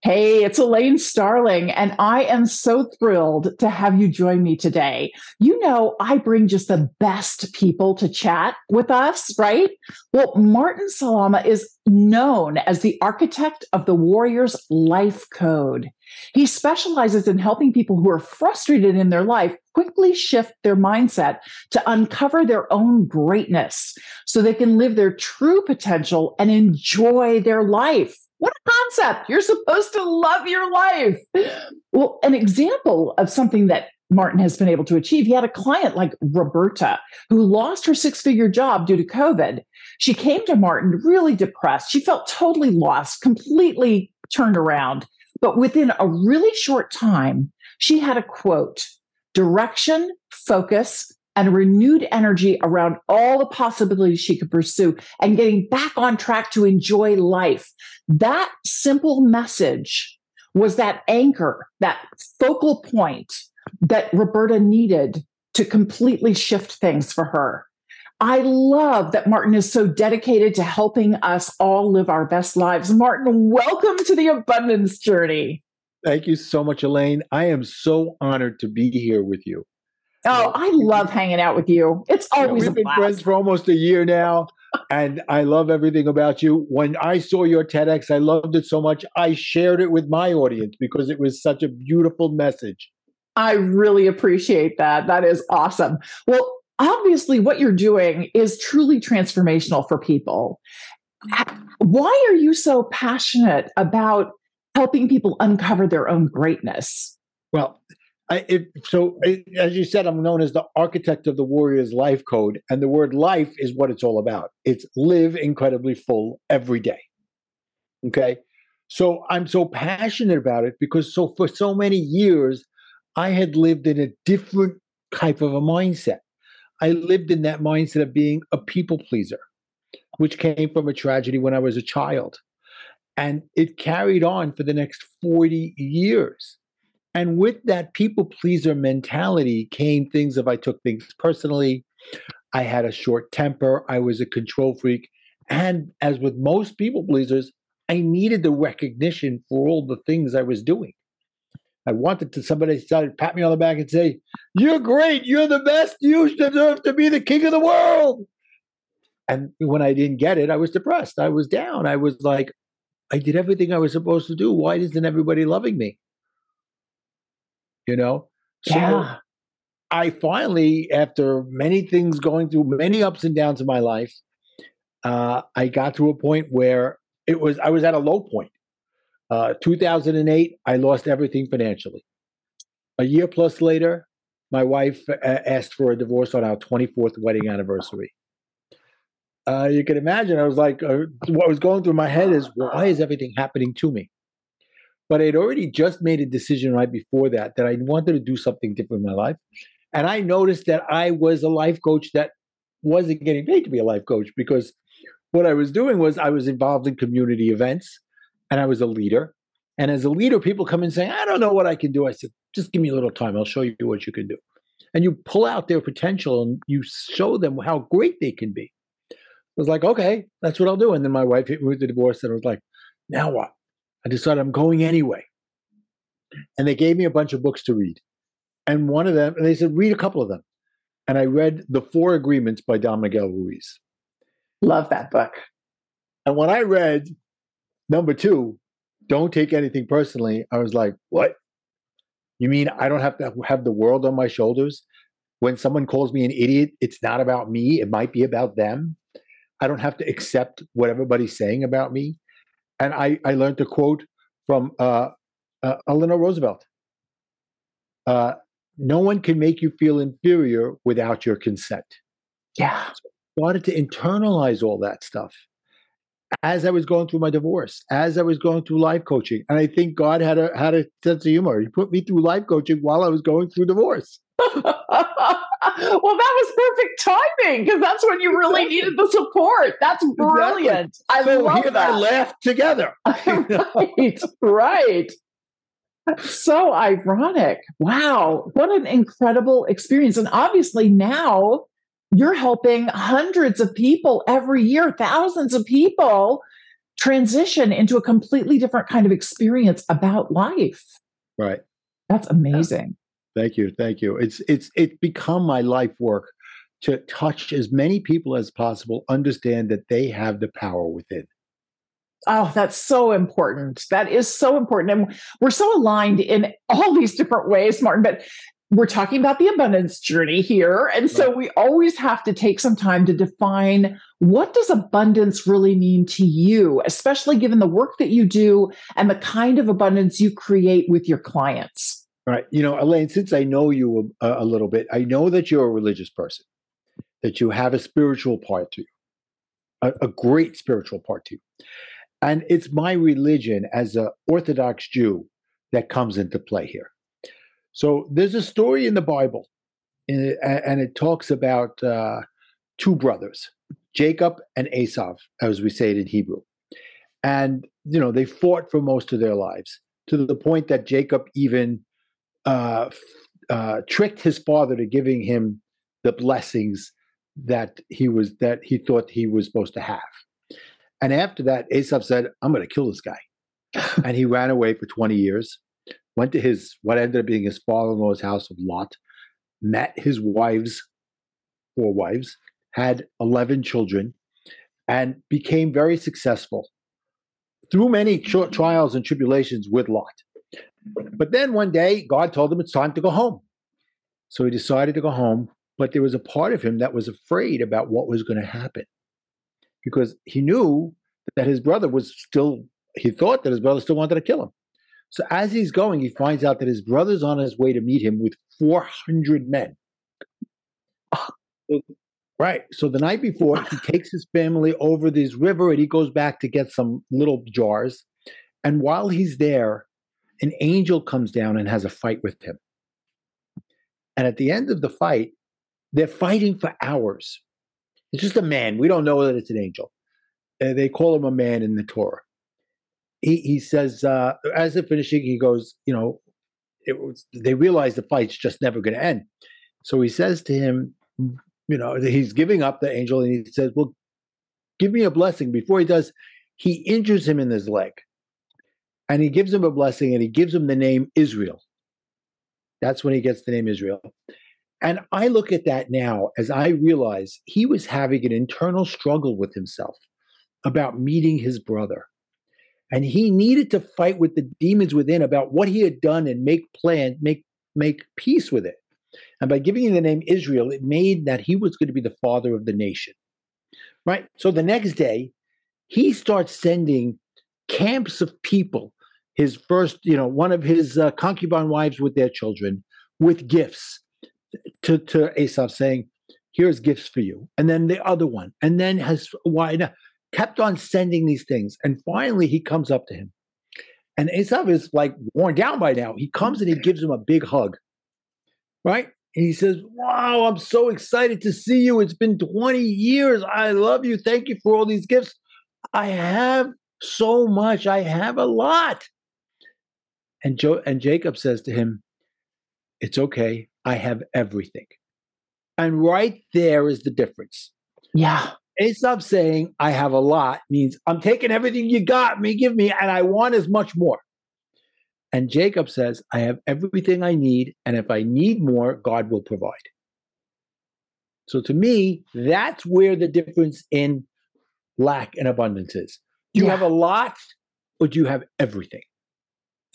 Hey, it's Elaine Starling, and I am so thrilled to have you join me today. You know, I bring just the best people to chat with us, right? Well, Martin Salama is known as the architect of the Warrior's Life Code. He specializes in helping people who are frustrated in their life quickly shift their mindset to uncover their own greatness so they can live their true potential and enjoy their life. What a concept. You're supposed to love your life. Well, an example of something that Martin has been able to achieve. He had a client like Roberta who lost her six figure job due to COVID. She came to Martin really depressed. She felt totally lost, completely turned around. But within a really short time, she had a quote direction, focus, and renewed energy around all the possibilities she could pursue and getting back on track to enjoy life. That simple message was that anchor, that focal point that Roberta needed to completely shift things for her. I love that Martin is so dedicated to helping us all live our best lives. Martin, welcome to the abundance journey. Thank you so much, Elaine. I am so honored to be here with you. Oh, I love hanging out with you. It's always We've been friends for almost a year now, and I love everything about you. When I saw your TEDx, I loved it so much. I shared it with my audience because it was such a beautiful message. I really appreciate that. That is awesome. Well, obviously, what you're doing is truly transformational for people. Why are you so passionate about helping people uncover their own greatness? Well, I, it, so it, as you said, I'm known as the architect of the Warrior's Life Code, and the word life is what it's all about. It's live incredibly full every day. Okay, so I'm so passionate about it because so for so many years I had lived in a different type of a mindset. I lived in that mindset of being a people pleaser, which came from a tragedy when I was a child, and it carried on for the next 40 years and with that people pleaser mentality came things of I took things personally. I had a short temper. I was a control freak. And as with most people pleasers, I needed the recognition for all the things I was doing. I wanted to somebody to pat me on the back and say, You're great. You're the best. You deserve to be the king of the world. And when I didn't get it, I was depressed. I was down. I was like, I did everything I was supposed to do. Why isn't everybody loving me? You know? So yeah. I finally, after many things going through many ups and downs in my life, uh, I got to a point where it was I was at a low point. Uh, 2008, I lost everything financially. A year plus later, my wife uh, asked for a divorce on our 24th wedding anniversary. Uh, you can imagine, I was like, uh, what was going through my head is, why is everything happening to me? But I'd already just made a decision right before that that I wanted to do something different in my life. And I noticed that I was a life coach that wasn't getting paid to be a life coach because what I was doing was I was involved in community events and I was a leader. And as a leader, people come in saying, I don't know what I can do. I said, just give me a little time. I'll show you what you can do. And you pull out their potential and you show them how great they can be. I was like, okay, that's what I'll do. And then my wife hit me with the divorce and I was like, now what? I decided I'm going anyway. And they gave me a bunch of books to read. And one of them, and they said, read a couple of them. And I read The Four Agreements by Don Miguel Ruiz. Love that book. And when I read number two, Don't Take Anything Personally, I was like, what? You mean I don't have to have the world on my shoulders? When someone calls me an idiot, it's not about me, it might be about them. I don't have to accept what everybody's saying about me and I, I learned a quote from uh, uh, Eleanor Roosevelt. Uh, no one can make you feel inferior without your consent. Yeah. So I started to internalize all that stuff. as I was going through my divorce, as I was going through life coaching. And I think God had a had a sense of humor. He put me through life coaching while I was going through divorce. well, that was perfect timing because that's when you really needed the support. That's brilliant. Exactly. I so love that. I laughed together. right, right. So ironic. Wow, what an incredible experience. And obviously now you're helping hundreds of people every year, thousands of people transition into a completely different kind of experience about life. Right. That's amazing. Thank you. Thank you. It's it's it's become my life work to touch as many people as possible, understand that they have the power within. Oh, that's so important. That is so important. And we're so aligned in all these different ways, Martin. But we're talking about the abundance journey here and so we always have to take some time to define what does abundance really mean to you especially given the work that you do and the kind of abundance you create with your clients right you know elaine since i know you a, a little bit i know that you're a religious person that you have a spiritual part to you a, a great spiritual part to you and it's my religion as an orthodox jew that comes into play here so there's a story in the Bible, and it talks about uh, two brothers, Jacob and Esav, as we say it in Hebrew. And, you know, they fought for most of their lives to the point that Jacob even uh, uh, tricked his father to giving him the blessings that he was that he thought he was supposed to have. And after that, Esav said, "I'm going to kill this guy," and he ran away for 20 years went to his what ended up being his father-in-law's house of Lot, met his wives, four wives, had 11 children, and became very successful through many trials and tribulations with Lot. But then one day, God told him it's time to go home. So he decided to go home, but there was a part of him that was afraid about what was going to happen because he knew that his brother was still, he thought that his brother still wanted to kill him. So as he's going, he finds out that his brother's on his way to meet him with 400 men. right. So the night before, he takes his family over this river and he goes back to get some little jars. And while he's there, an angel comes down and has a fight with him. And at the end of the fight, they're fighting for hours. It's just a man. We don't know that it's an angel. Uh, they call him a man in the Torah he he says uh, as they're finishing, he goes, you know, was they realize the fight's just never going to end. So he says to him, you know, he's giving up the angel, and he says, "Well, give me a blessing." Before he does, he injures him in his leg, and he gives him a blessing, and he gives him the name Israel. That's when he gets the name Israel. And I look at that now as I realize he was having an internal struggle with himself about meeting his brother and he needed to fight with the demons within about what he had done and make plan make make peace with it and by giving him the name israel it made that he was going to be the father of the nation right so the next day he starts sending camps of people his first you know one of his uh, concubine wives with their children with gifts to to Esav saying here's gifts for you and then the other one and then has why kept on sending these things. And finally, he comes up to him. And Esav is like worn down by now. He comes and he gives him a big hug, right? And he says, Wow, I'm so excited to see you. It's been 20 years. I love you. Thank you for all these gifts. I have so much. I have a lot. And, jo- and Jacob says to him, It's okay. I have everything. And right there is the difference. Yeah. Esav saying, I have a lot means I'm taking everything you got me, give me, and I want as much more. And Jacob says, I have everything I need, and if I need more, God will provide. So to me, that's where the difference in lack and abundance is. Do you yeah. have a lot or do you have everything?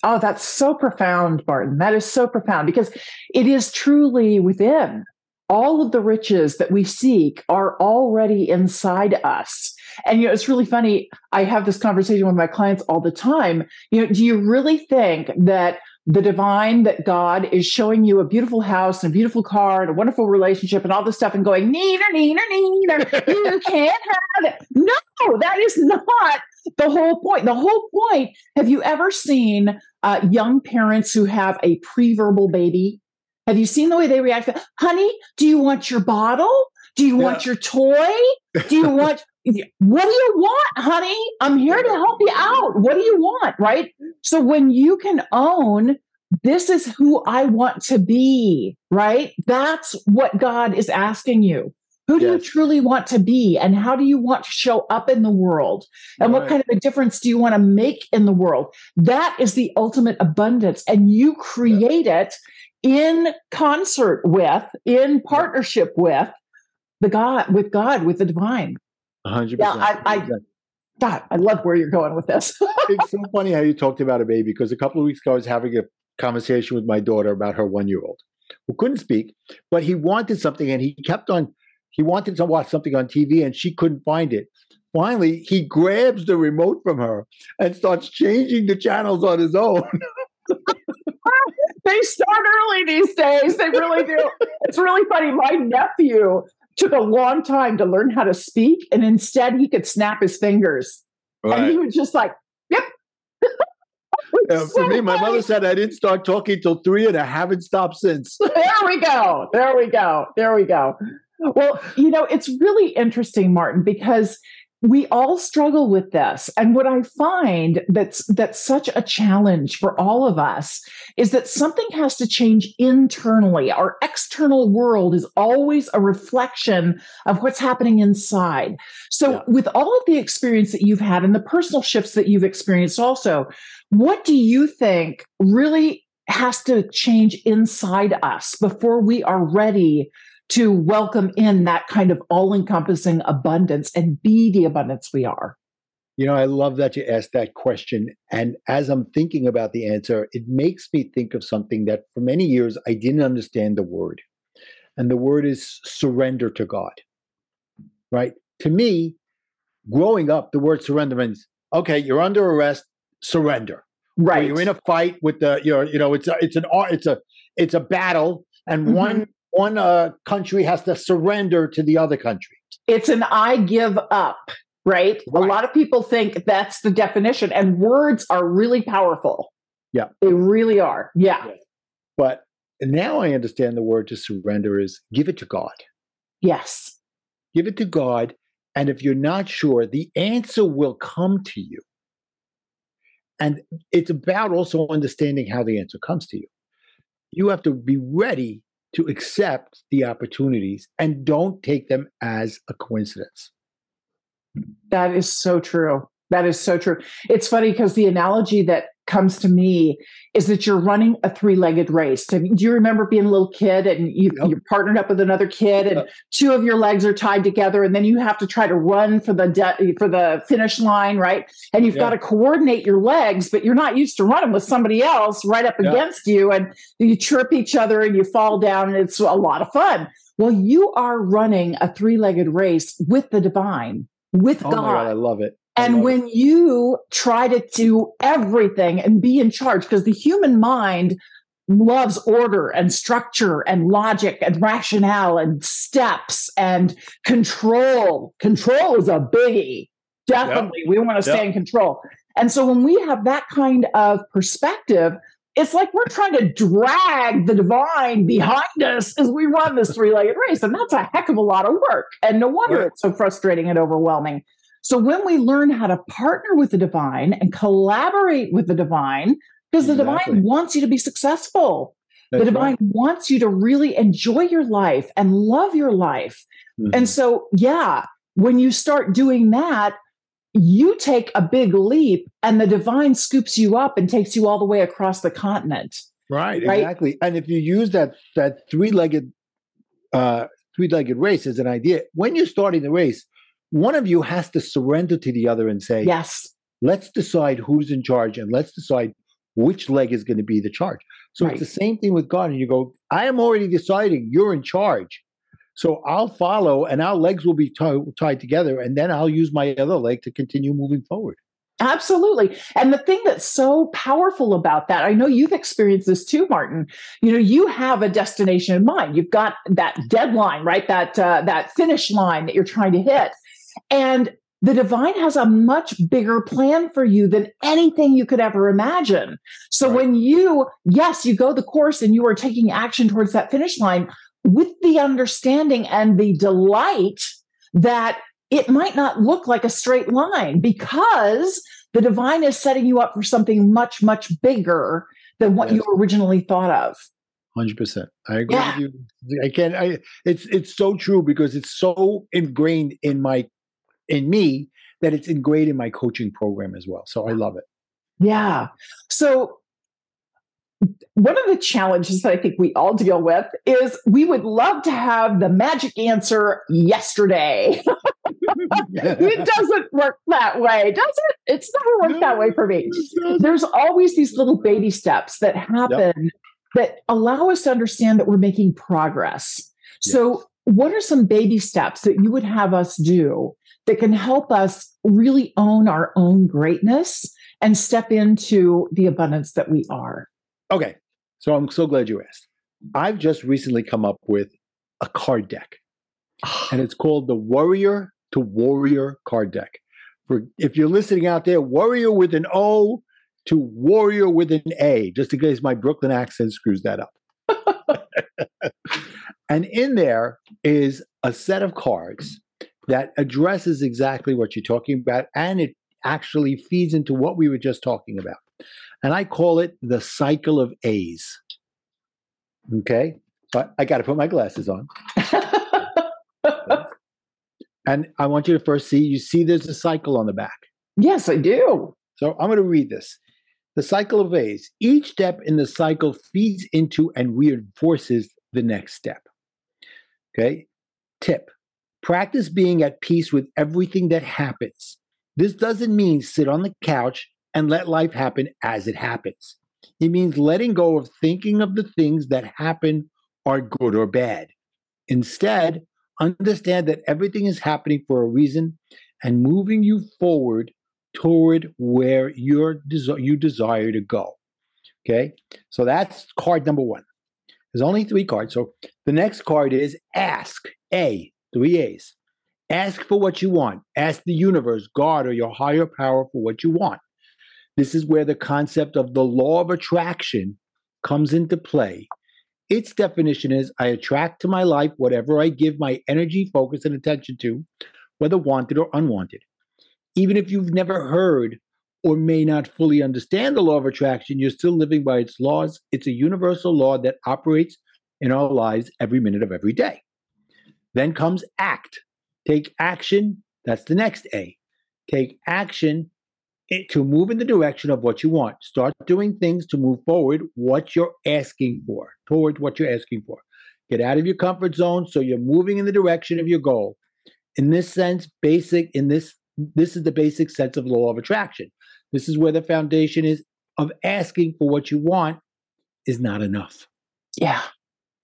Oh, that's so profound, Martin. That is so profound because it is truly within all of the riches that we seek are already inside us. And you know, it's really funny. I have this conversation with my clients all the time. You know, do you really think that the divine that God is showing you a beautiful house and a beautiful car and a wonderful relationship and all this stuff and going, neither, neither, neither, you can't have it. No, that is not the whole point. The whole point, have you ever seen uh, young parents who have a pre-verbal baby? Have you seen the way they react? Honey, do you want your bottle? Do you yeah. want your toy? Do you want what do you want, honey? I'm here to help you out. What do you want? Right. So when you can own, this is who I want to be, right? That's what God is asking you. Who do yes. you truly want to be? And how do you want to show up in the world? And right. what kind of a difference do you want to make in the world? That is the ultimate abundance. And you create yeah. it in concert with, in partnership with the God, with God, with the divine hundred yeah, percent. I, I God, I love where you're going with this. it's so funny how you talked about a baby because a couple of weeks ago I was having a conversation with my daughter about her one year old who couldn't speak, but he wanted something and he kept on. He wanted to watch something on TV and she couldn't find it. Finally, he grabs the remote from her and starts changing the channels on his own. they start early these days. They really do. It's really funny. My nephew took a long time to learn how to speak, and instead he could snap his fingers. Right. And he was just like, yep. Yeah, for me, my mother said I didn't start talking till three, and I haven't stopped since. there we go. There we go. There we go. Well, you know, it's really interesting, Martin, because we all struggle with this. And what i find that's that's such a challenge for all of us is that something has to change internally. Our external world is always a reflection of what's happening inside. So yeah. with all of the experience that you've had and the personal shifts that you've experienced also what do you think really has to change inside us before we are ready to welcome in that kind of all encompassing abundance and be the abundance we are? You know, I love that you asked that question. And as I'm thinking about the answer, it makes me think of something that for many years I didn't understand the word. And the word is surrender to God. Right? To me, growing up, the word surrender means okay, you're under arrest, surrender. Right. Or you're in a fight with the, you're, you know, it's a, it's an, it's a, it's a battle, and mm-hmm. one one uh, country has to surrender to the other country. It's an I give up, right? right? A lot of people think that's the definition, and words are really powerful. Yeah. They really are. Yeah. yeah. But now I understand the word to surrender is give it to God. Yes. Give it to God. And if you're not sure, the answer will come to you. And it's about also understanding how the answer comes to you. You have to be ready to accept the opportunities and don't take them as a coincidence. That is so true. That is so true. It's funny because the analogy that comes to me is that you're running a three-legged race. Do you remember being a little kid and you, yep. you're partnered up with another kid and yep. two of your legs are tied together and then you have to try to run for the de- for the finish line, right? And you've yep. got to coordinate your legs, but you're not used to running with somebody else right up against you and you trip each other and you fall down and it's a lot of fun. Well, you are running a three-legged race with the divine, with oh God. God. I love it. And when you try to do everything and be in charge, because the human mind loves order and structure and logic and rationale and steps and control. Control is a biggie. Definitely. Yep. We want to yep. stay in control. And so when we have that kind of perspective, it's like we're trying to drag the divine behind us as we run this three legged race. And that's a heck of a lot of work. And no wonder it's so frustrating and overwhelming. So when we learn how to partner with the divine and collaborate with the divine, because exactly. the divine wants you to be successful. That's the divine right. wants you to really enjoy your life and love your life. Mm-hmm. And so, yeah, when you start doing that, you take a big leap and the divine scoops you up and takes you all the way across the continent. Right, right? exactly. And if you use that that three-legged uh three-legged race as an idea, when you're starting the race, one of you has to surrender to the other and say, Yes, let's decide who's in charge and let's decide which leg is going to be the charge. So right. it's the same thing with God. And you go, I am already deciding you're in charge. So I'll follow and our legs will be t- tied together and then I'll use my other leg to continue moving forward. Absolutely. And the thing that's so powerful about that, I know you've experienced this too, Martin. You know, you have a destination in mind. You've got that deadline, right? That uh, that finish line that you're trying to hit. And the divine has a much bigger plan for you than anything you could ever imagine. So right. when you, yes, you go the course and you are taking action towards that finish line with the understanding and the delight that it might not look like a straight line because the divine is setting you up for something much, much bigger than what yes. you originally thought of. Hundred percent. I agree yeah. with you. I can't. I. It's it's so true because it's so ingrained in my in me that it's ingrained in my coaching program as well. So I love it. Yeah. So one of the challenges that I think we all deal with is we would love to have the magic answer yesterday. it doesn't work that way, does it? It's never worked no, that way for me. There's always these little baby steps that happen yep. that allow us to understand that we're making progress. Yes. So, what are some baby steps that you would have us do that can help us really own our own greatness and step into the abundance that we are. Okay. So I'm so glad you asked. I've just recently come up with a card deck, and it's called the Worrier to Warrior card deck. For if you're listening out there, Worrier with an O to Warrior with an A, just in case my Brooklyn accent screws that up. and in there is a set of cards that addresses exactly what you're talking about and it actually feeds into what we were just talking about. And I call it the cycle of A's. Okay. But I got to put my glasses on. and I want you to first see, you see there's a cycle on the back. Yes, I do. So I'm going to read this. The cycle of A's. Each step in the cycle feeds into and reinforces the next step. Okay. Tip Practice being at peace with everything that happens. This doesn't mean sit on the couch and let life happen as it happens. It means letting go of thinking of the things that happen are good or bad. Instead, understand that everything is happening for a reason and moving you forward toward where you're you desire to go. Okay, so that's card number one. There's only three cards. So the next card is ask. A. Three A's. Ask for what you want. Ask the universe, God, or your higher power for what you want. This is where the concept of the law of attraction comes into play. Its definition is I attract to my life whatever I give my energy, focus, and attention to, whether wanted or unwanted. Even if you've never heard or may not fully understand the law of attraction, you're still living by its laws. It's a universal law that operates in our lives every minute of every day. Then comes act. Take action. That's the next A. Take action eh, to move in the direction of what you want. Start doing things to move forward what you're asking for, towards what you're asking for. Get out of your comfort zone so you're moving in the direction of your goal. In this sense, basic in this this is the basic sense of law of attraction. This is where the foundation is of asking for what you want is not enough. Yeah.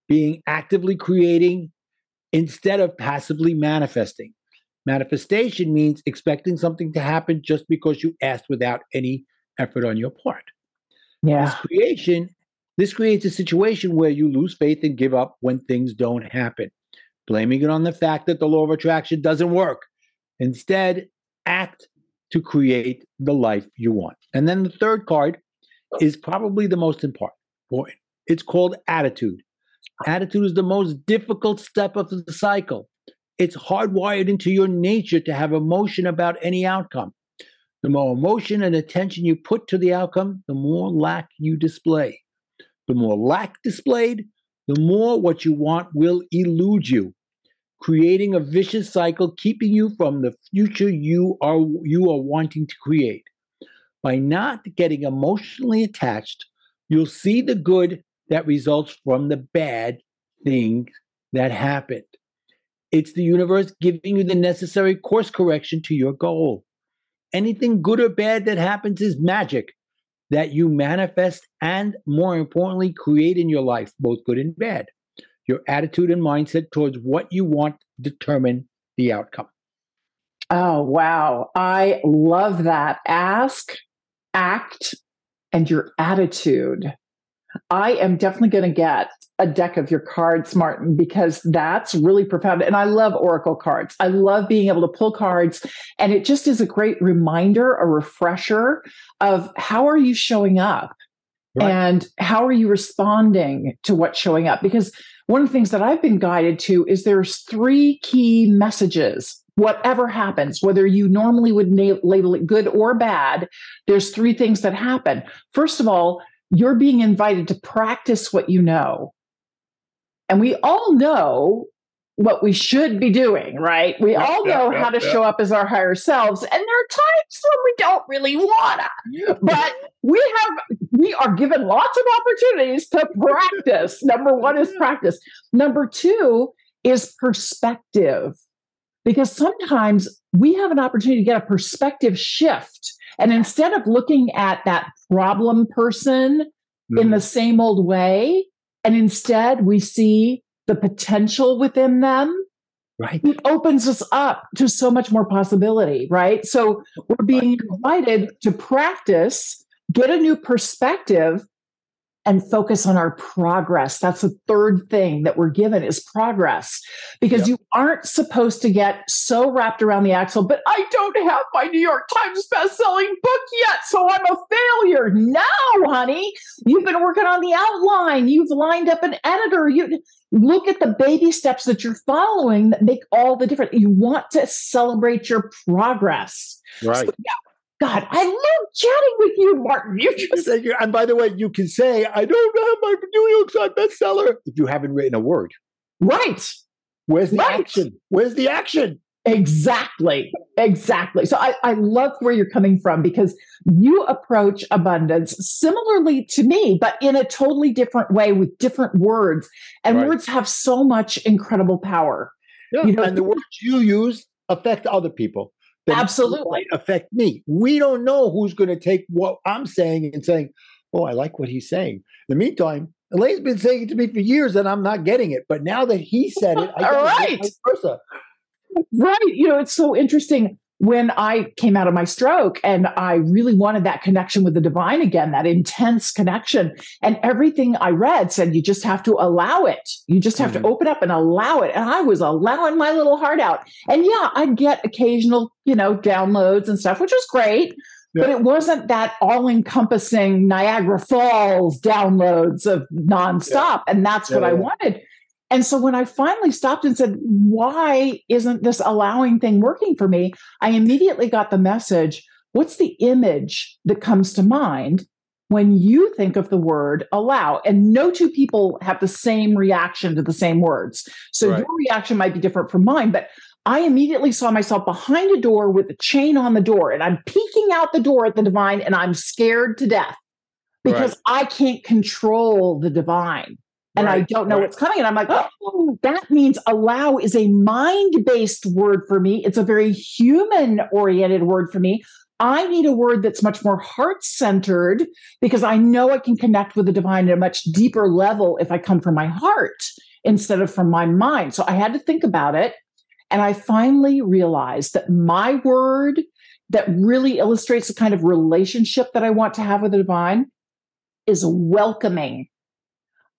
Being actively creating instead of passively manifesting. Manifestation means expecting something to happen just because you asked without any effort on your part. Yeah. This creation, this creates a situation where you lose faith and give up when things don't happen, blaming it on the fact that the law of attraction doesn't work. Instead, act to create the life you want. And then the third card is probably the most important. It's called attitude. Attitude is the most difficult step of the cycle. It's hardwired into your nature to have emotion about any outcome. The more emotion and attention you put to the outcome, the more lack you display. The more lack displayed, the more what you want will elude you, creating a vicious cycle keeping you from the future you are you are wanting to create. By not getting emotionally attached, you'll see the good that results from the bad things that happened. It's the universe giving you the necessary course correction to your goal. Anything good or bad that happens is magic that you manifest and, more importantly, create in your life, both good and bad. Your attitude and mindset towards what you want determine the outcome. Oh, wow. I love that. Ask, act, and your attitude. I am definitely going to get a deck of your cards, Martin, because that's really profound. And I love Oracle cards. I love being able to pull cards. And it just is a great reminder, a refresher of how are you showing up? Right. And how are you responding to what's showing up? Because one of the things that I've been guided to is there's three key messages. Whatever happens, whether you normally would na- label it good or bad, there's three things that happen. First of all, you're being invited to practice what you know. And we all know what we should be doing, right? We yeah, all know yeah, how to yeah. show up as our higher selves. And there are times when we don't really wanna. But we have we are given lots of opportunities to practice. Number one is practice. Number two is perspective. Because sometimes we have an opportunity to get a perspective shift. And instead of looking at that problem person mm-hmm. in the same old way, and instead we see the potential within them, right it opens us up to so much more possibility right so we're being invited to practice get a new perspective and focus on our progress. That's the third thing that we're given is progress because yep. you aren't supposed to get so wrapped around the axle, but I don't have my New York Times best-selling book yet, so I'm a failure. No, honey, you've been working on the outline. You've lined up an editor. You look at the baby steps that you're following that make all the difference. You want to celebrate your progress. Right. So, yeah, God, I love chatting with you, Martin. You just and by the way, you can say, I don't have my New York Times bestseller if you haven't written a word. Right. Where's the right. action? Where's the action? Exactly. Exactly. So I, I love where you're coming from because you approach abundance similarly to me, but in a totally different way with different words. And right. words have so much incredible power. Yeah, you know, and the words you use affect other people absolutely affect me. We don't know who's going to take what I'm saying and saying, "Oh, I like what he's saying." In the meantime, Elaine's been saying it to me for years, and I'm not getting it. But now that he said it, I All right. Right. You know, it's so interesting when I came out of my stroke and I really wanted that connection with the divine again, that intense connection. And everything I read said you just have to allow it. You just have mm-hmm. to open up and allow it. And I was allowing my little heart out. And yeah, I'd get occasional, you know, downloads and stuff, which was great. Yeah. But it wasn't that all encompassing Niagara Falls downloads of nonstop. Yeah. And that's yeah, what I wanted. And so when I finally stopped and said, why isn't this allowing thing working for me? I immediately got the message what's the image that comes to mind when you think of the word allow? And no two people have the same reaction to the same words. So right. your reaction might be different from mine, but I immediately saw myself behind a door with a chain on the door, and I'm peeking out the door at the divine, and I'm scared to death because right. I can't control the divine and right, I don't know right. what's coming. And I'm like, oh, that means allow is a mind based word for me. It's a very human oriented word for me. I need a word that's much more heart centered because I know I can connect with the divine at a much deeper level if I come from my heart instead of from my mind. So I had to think about it. And I finally realized that my word that really illustrates the kind of relationship that I want to have with the divine is welcoming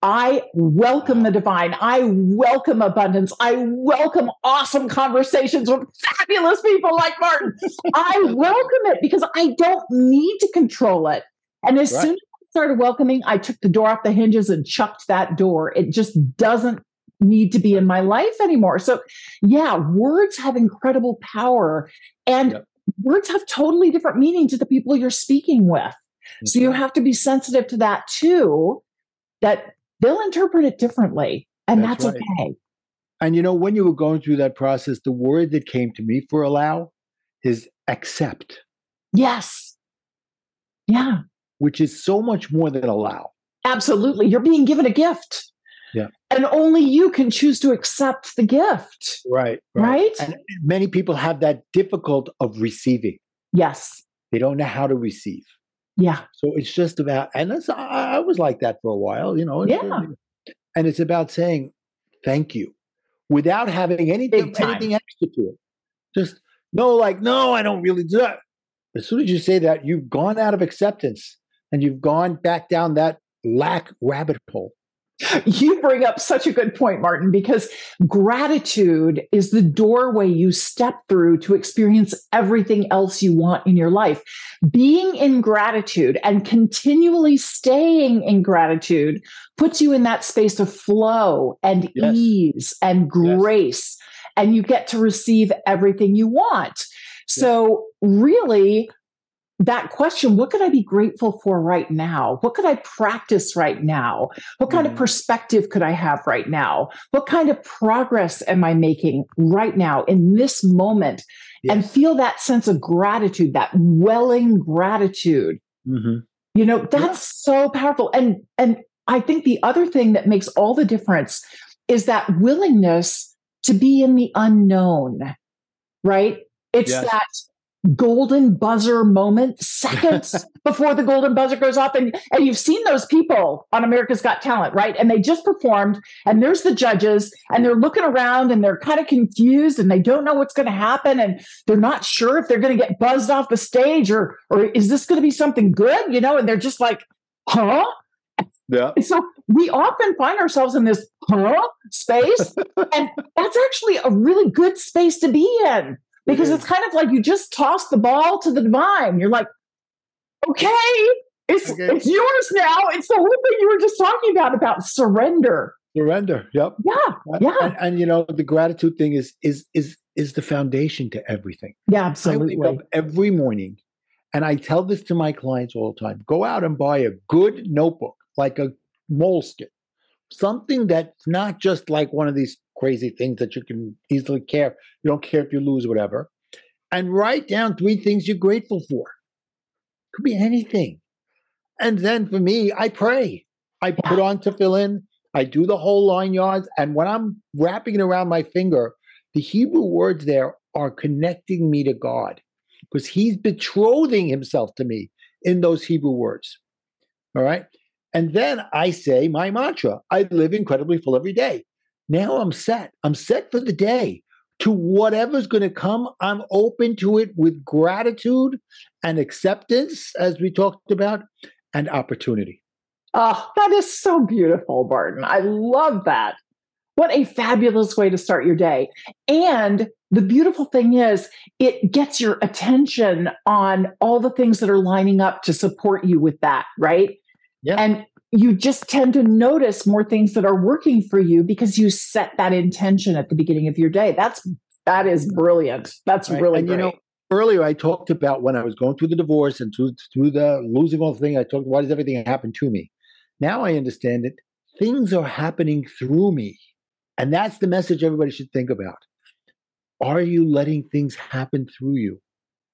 I welcome the divine. I welcome abundance. I welcome awesome conversations with fabulous people like Martin. I welcome it because I don't need to control it. And as right. soon as I started welcoming, I took the door off the hinges and chucked that door. It just doesn't need to be in my life anymore. So, yeah, words have incredible power. And yep. words have totally different meaning to the people you're speaking with. Mm-hmm. So, you have to be sensitive to that too. That they'll interpret it differently. And that's, that's right. okay. And you know, when you were going through that process, the word that came to me for allow is accept. Yes. Yeah. Which is so much more than allow. Absolutely. You're being given a gift. Yeah. And only you can choose to accept the gift. Right. Right. right? And many people have that difficult of receiving. Yes. They don't know how to receive. Yeah. So it's just about, and I, I was like that for a while, you know. Uh, yeah. And it's about saying thank you without having anything, anything extra to it. Just No, like, no, I don't really do that. As soon as you say that, you've gone out of acceptance and you've gone back down that lack rabbit hole. You bring up such a good point, Martin, because gratitude is the doorway you step through to experience everything else you want in your life. Being in gratitude and continually staying in gratitude puts you in that space of flow and yes. ease and grace, yes. and you get to receive everything you want. So, really, that question what could I be grateful for right now? What could I practice right now? What kind mm. of perspective could I have right now? What kind of progress am I making right now in this moment? Yes. And feel that sense of gratitude, that welling gratitude. Mm-hmm. You know, that's yeah. so powerful. And and I think the other thing that makes all the difference is that willingness to be in the unknown, right? It's yes. that golden buzzer moment seconds before the golden buzzer goes off. And and you've seen those people on America's Got Talent right? And they just performed and there's the judges and they're looking around and they're kind of confused and they don't know what's going to happen and they're not sure if they're going to get buzzed off the stage or or is this going to be something good you know? And they're just like huh? Yeah. And so we often find ourselves in this huh? space and that's actually a really good space to be in because it's kind of like you just toss the ball to the divine. You're like, okay, it's okay. it's yours now. It's the whole thing you were just talking about about surrender. Surrender. Yep. Yeah. Yeah. And, and, you know the gratitude thing is is is is the foundation to everything. Yeah, absolutely. I wake up every morning, and I tell this to my clients all the time: go out and buy a good notebook, like a Moleskine, something that's not just like one of these crazy things that you can easily care. You don't care if you lose, whatever. And write down three things you're grateful for. Could be anything. And then for me, I pray. I put on tefillin. I do the whole line yards. And when I'm wrapping it around my finger, the Hebrew words there are connecting me to God because He's betrothing Himself to me in those Hebrew words. All right. And then I say my mantra I live incredibly full every day. Now I'm set. I'm set for the day. To whatever's going to come, I'm open to it with gratitude and acceptance, as we talked about, and opportunity. Oh, that is so beautiful, Martin. I love that. What a fabulous way to start your day. And the beautiful thing is, it gets your attention on all the things that are lining up to support you with that, right? Yeah. And you just tend to notice more things that are working for you because you set that intention at the beginning of your day. That's that is brilliant. That's right. really and, great. You know, earlier I talked about when I was going through the divorce and through through the losing all the thing. I talked why does everything happen to me? Now I understand it. Things are happening through me, and that's the message everybody should think about. Are you letting things happen through you?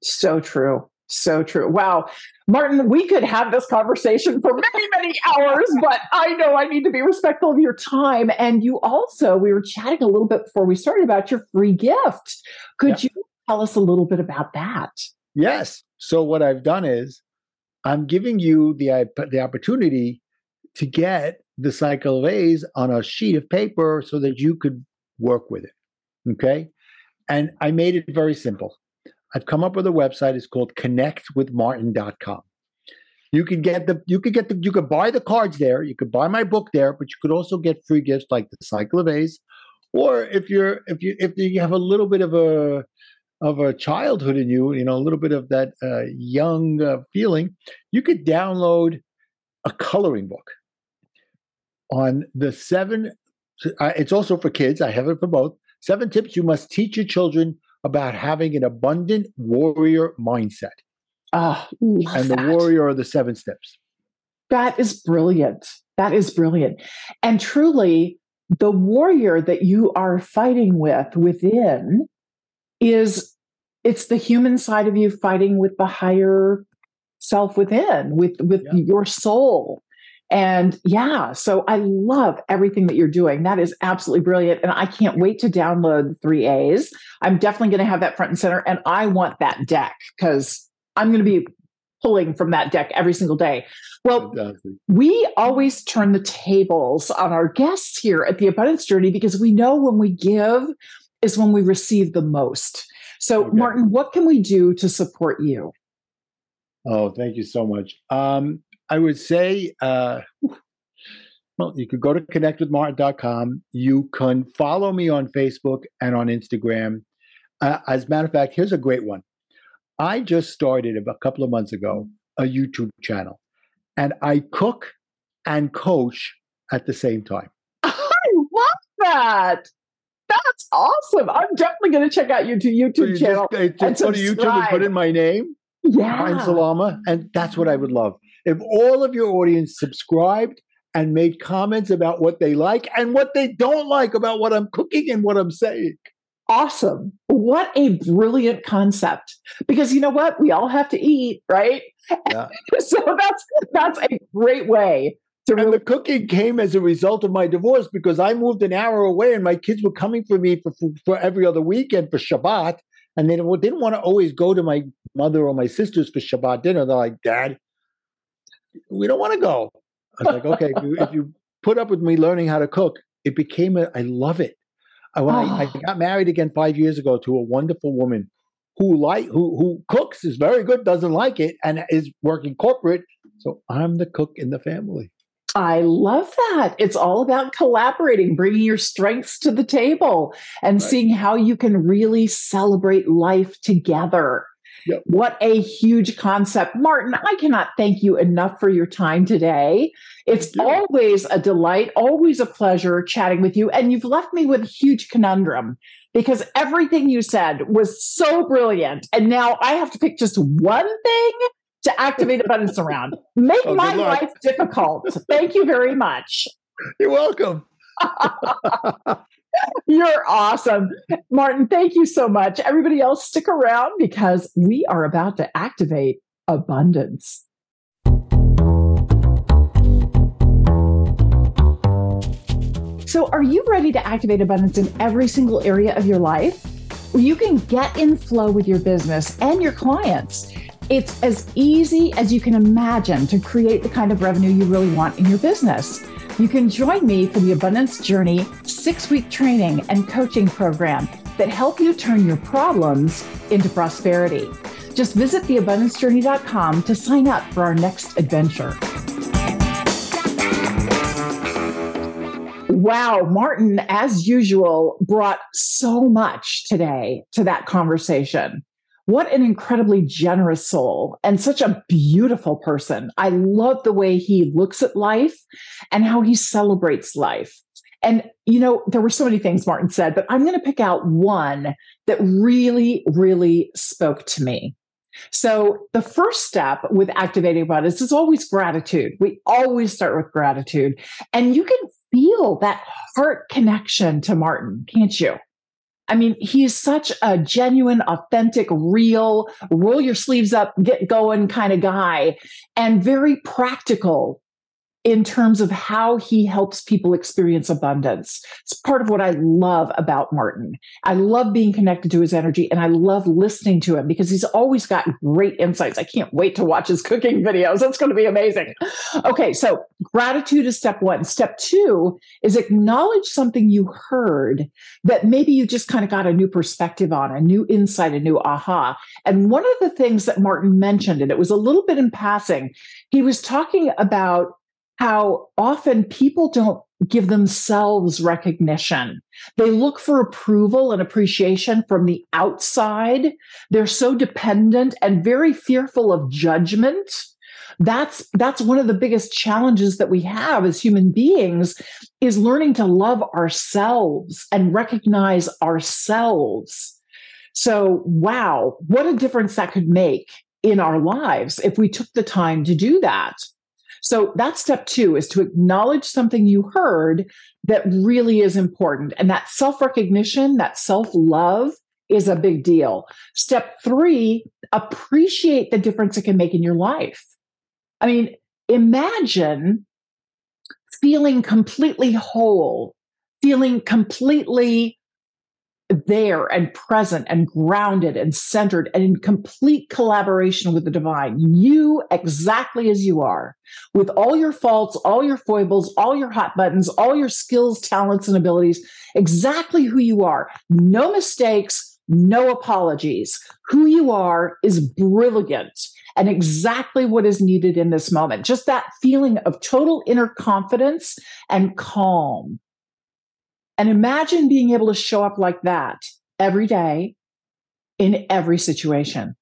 So true. So true. Wow. Martin, we could have this conversation for many, many hours, but I know I need to be respectful of your time. And you also, we were chatting a little bit before we started about your free gift. Could you tell us a little bit about that? Yes. So, what I've done is I'm giving you the, the opportunity to get the cycle of A's on a sheet of paper so that you could work with it. Okay. And I made it very simple. I've come up with a website. It's called connectwithmartin.com. You can get the you could get the you could buy the cards there. You could buy my book there, but you could also get free gifts like the Cycle of A's. Or if you're if you if you have a little bit of a of a childhood in you, you know, a little bit of that uh, young uh, feeling, you could download a coloring book on the seven. Uh, it's also for kids. I have it for both. Seven tips you must teach your children about having an abundant warrior mindset. Ah, and the that. warrior are the seven steps. That is brilliant. That is brilliant. And truly, the warrior that you are fighting with within is it's the human side of you fighting with the higher self within, with with yeah. your soul. And yeah, so I love everything that you're doing. That is absolutely brilliant. And I can't wait to download three A's. I'm definitely going to have that front and center. And I want that deck because I'm going to be pulling from that deck every single day. Well, we always turn the tables on our guests here at the Abundance Journey because we know when we give, is when we receive the most. So, okay. Martin, what can we do to support you? Oh, thank you so much. Um, I would say, uh, well, you could go to connectwithmartin.com. You can follow me on Facebook and on Instagram. Uh, as a matter of fact, here's a great one. I just started a couple of months ago a YouTube channel, and I cook and coach at the same time. I love that. That's awesome. I'm definitely going to check out your YouTube so channel. Just, just go to YouTube and put in my name, yeah. Martin Salama, and that's what I would love. If all of your audience subscribed and made comments about what they like and what they don't like about what I'm cooking and what I'm saying. Awesome. What a brilliant concept. Because you know what? We all have to eat, right? Yeah. so that's that's a great way to And really- the cooking came as a result of my divorce because I moved an hour away and my kids were coming for me for, for, for every other weekend for Shabbat. And they didn't want to always go to my mother or my sisters for Shabbat dinner. They're like, Dad, we don't want to go. I was like, okay, if, you, if you put up with me learning how to cook, it became a, I love it. I, when oh. I, I, oh. got married again five years ago to a wonderful woman who like who who cooks is very good, doesn't like it, and is working corporate. So I'm the cook in the family. I love that. It's all about collaborating, bringing your strengths to the table, and right. seeing how you can really celebrate life together. Yep. What a huge concept. Martin, I cannot thank you enough for your time today. It's always a delight, always a pleasure chatting with you. And you've left me with a huge conundrum because everything you said was so brilliant. And now I have to pick just one thing to activate abundance around. Make oh, my life difficult. Thank you very much. You're welcome. You're awesome. Martin, thank you so much. Everybody else, stick around because we are about to activate abundance. So, are you ready to activate abundance in every single area of your life? You can get in flow with your business and your clients. It's as easy as you can imagine to create the kind of revenue you really want in your business. You can join me for the Abundance Journey six week training and coaching program that help you turn your problems into prosperity. Just visit theabundancejourney.com to sign up for our next adventure. Wow, Martin, as usual, brought so much today to that conversation. What an incredibly generous soul and such a beautiful person. I love the way he looks at life and how he celebrates life. And, you know, there were so many things Martin said, but I'm going to pick out one that really, really spoke to me. So, the first step with activating abundance is always gratitude. We always start with gratitude. And you can feel that heart connection to Martin, can't you? I mean, he's such a genuine, authentic, real, roll your sleeves up, get going kind of guy, and very practical in terms of how he helps people experience abundance. It's part of what I love about Martin. I love being connected to his energy and I love listening to him because he's always got great insights. I can't wait to watch his cooking videos. It's going to be amazing. Okay, so gratitude is step one. Step two is acknowledge something you heard that maybe you just kind of got a new perspective on, a new insight, a new aha. And one of the things that Martin mentioned, and it was a little bit in passing, he was talking about how often people don't give themselves recognition. They look for approval and appreciation from the outside. They're so dependent and very fearful of judgment. That's that's one of the biggest challenges that we have as human beings is learning to love ourselves and recognize ourselves. So, wow, what a difference that could make in our lives if we took the time to do that. So that's step two is to acknowledge something you heard that really is important. And that self recognition, that self love is a big deal. Step three, appreciate the difference it can make in your life. I mean, imagine feeling completely whole, feeling completely there and present and grounded and centered and in complete collaboration with the divine. You exactly as you are, with all your faults, all your foibles, all your hot buttons, all your skills, talents, and abilities, exactly who you are. No mistakes, no apologies. Who you are is brilliant and exactly what is needed in this moment. Just that feeling of total inner confidence and calm and imagine being able to show up like that every day in every situation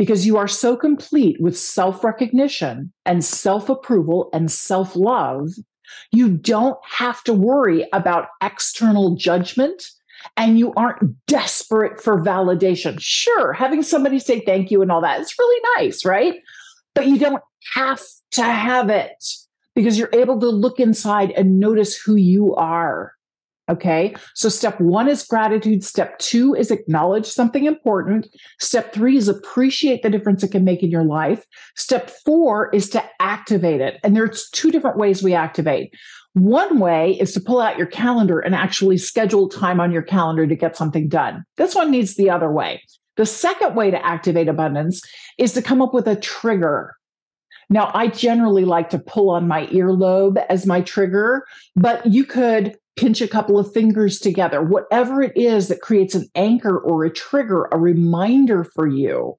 because you are so complete with self recognition and self approval and self love. You don't have to worry about external judgment and you aren't desperate for validation. Sure, having somebody say thank you and all that is really nice, right? But you don't have to have it because you're able to look inside and notice who you are. Okay. So step one is gratitude. Step two is acknowledge something important. Step three is appreciate the difference it can make in your life. Step four is to activate it. And there's two different ways we activate. One way is to pull out your calendar and actually schedule time on your calendar to get something done. This one needs the other way. The second way to activate abundance is to come up with a trigger. Now, I generally like to pull on my earlobe as my trigger, but you could pinch a couple of fingers together, whatever it is that creates an anchor or a trigger, a reminder for you.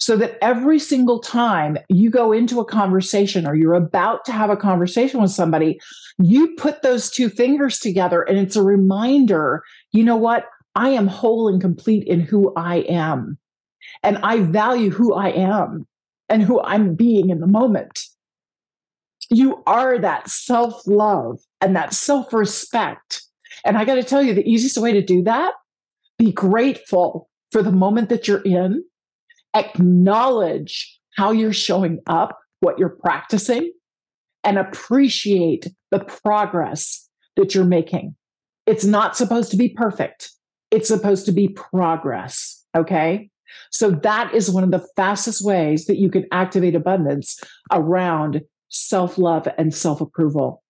So that every single time you go into a conversation or you're about to have a conversation with somebody, you put those two fingers together and it's a reminder you know what? I am whole and complete in who I am. And I value who I am and who I'm being in the moment. You are that self love and that self respect. And I got to tell you, the easiest way to do that, be grateful for the moment that you're in, acknowledge how you're showing up, what you're practicing, and appreciate the progress that you're making. It's not supposed to be perfect. It's supposed to be progress. Okay. So that is one of the fastest ways that you can activate abundance around self love and self approval.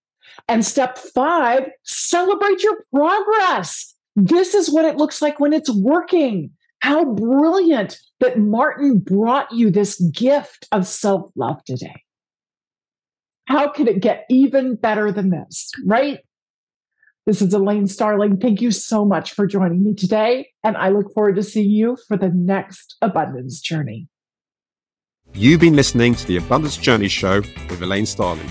And step five, celebrate your progress. This is what it looks like when it's working. How brilliant that Martin brought you this gift of self love today. How can it get even better than this, right? This is Elaine Starling. Thank you so much for joining me today. And I look forward to seeing you for the next abundance journey. You've been listening to the Abundance Journey Show with Elaine Starling.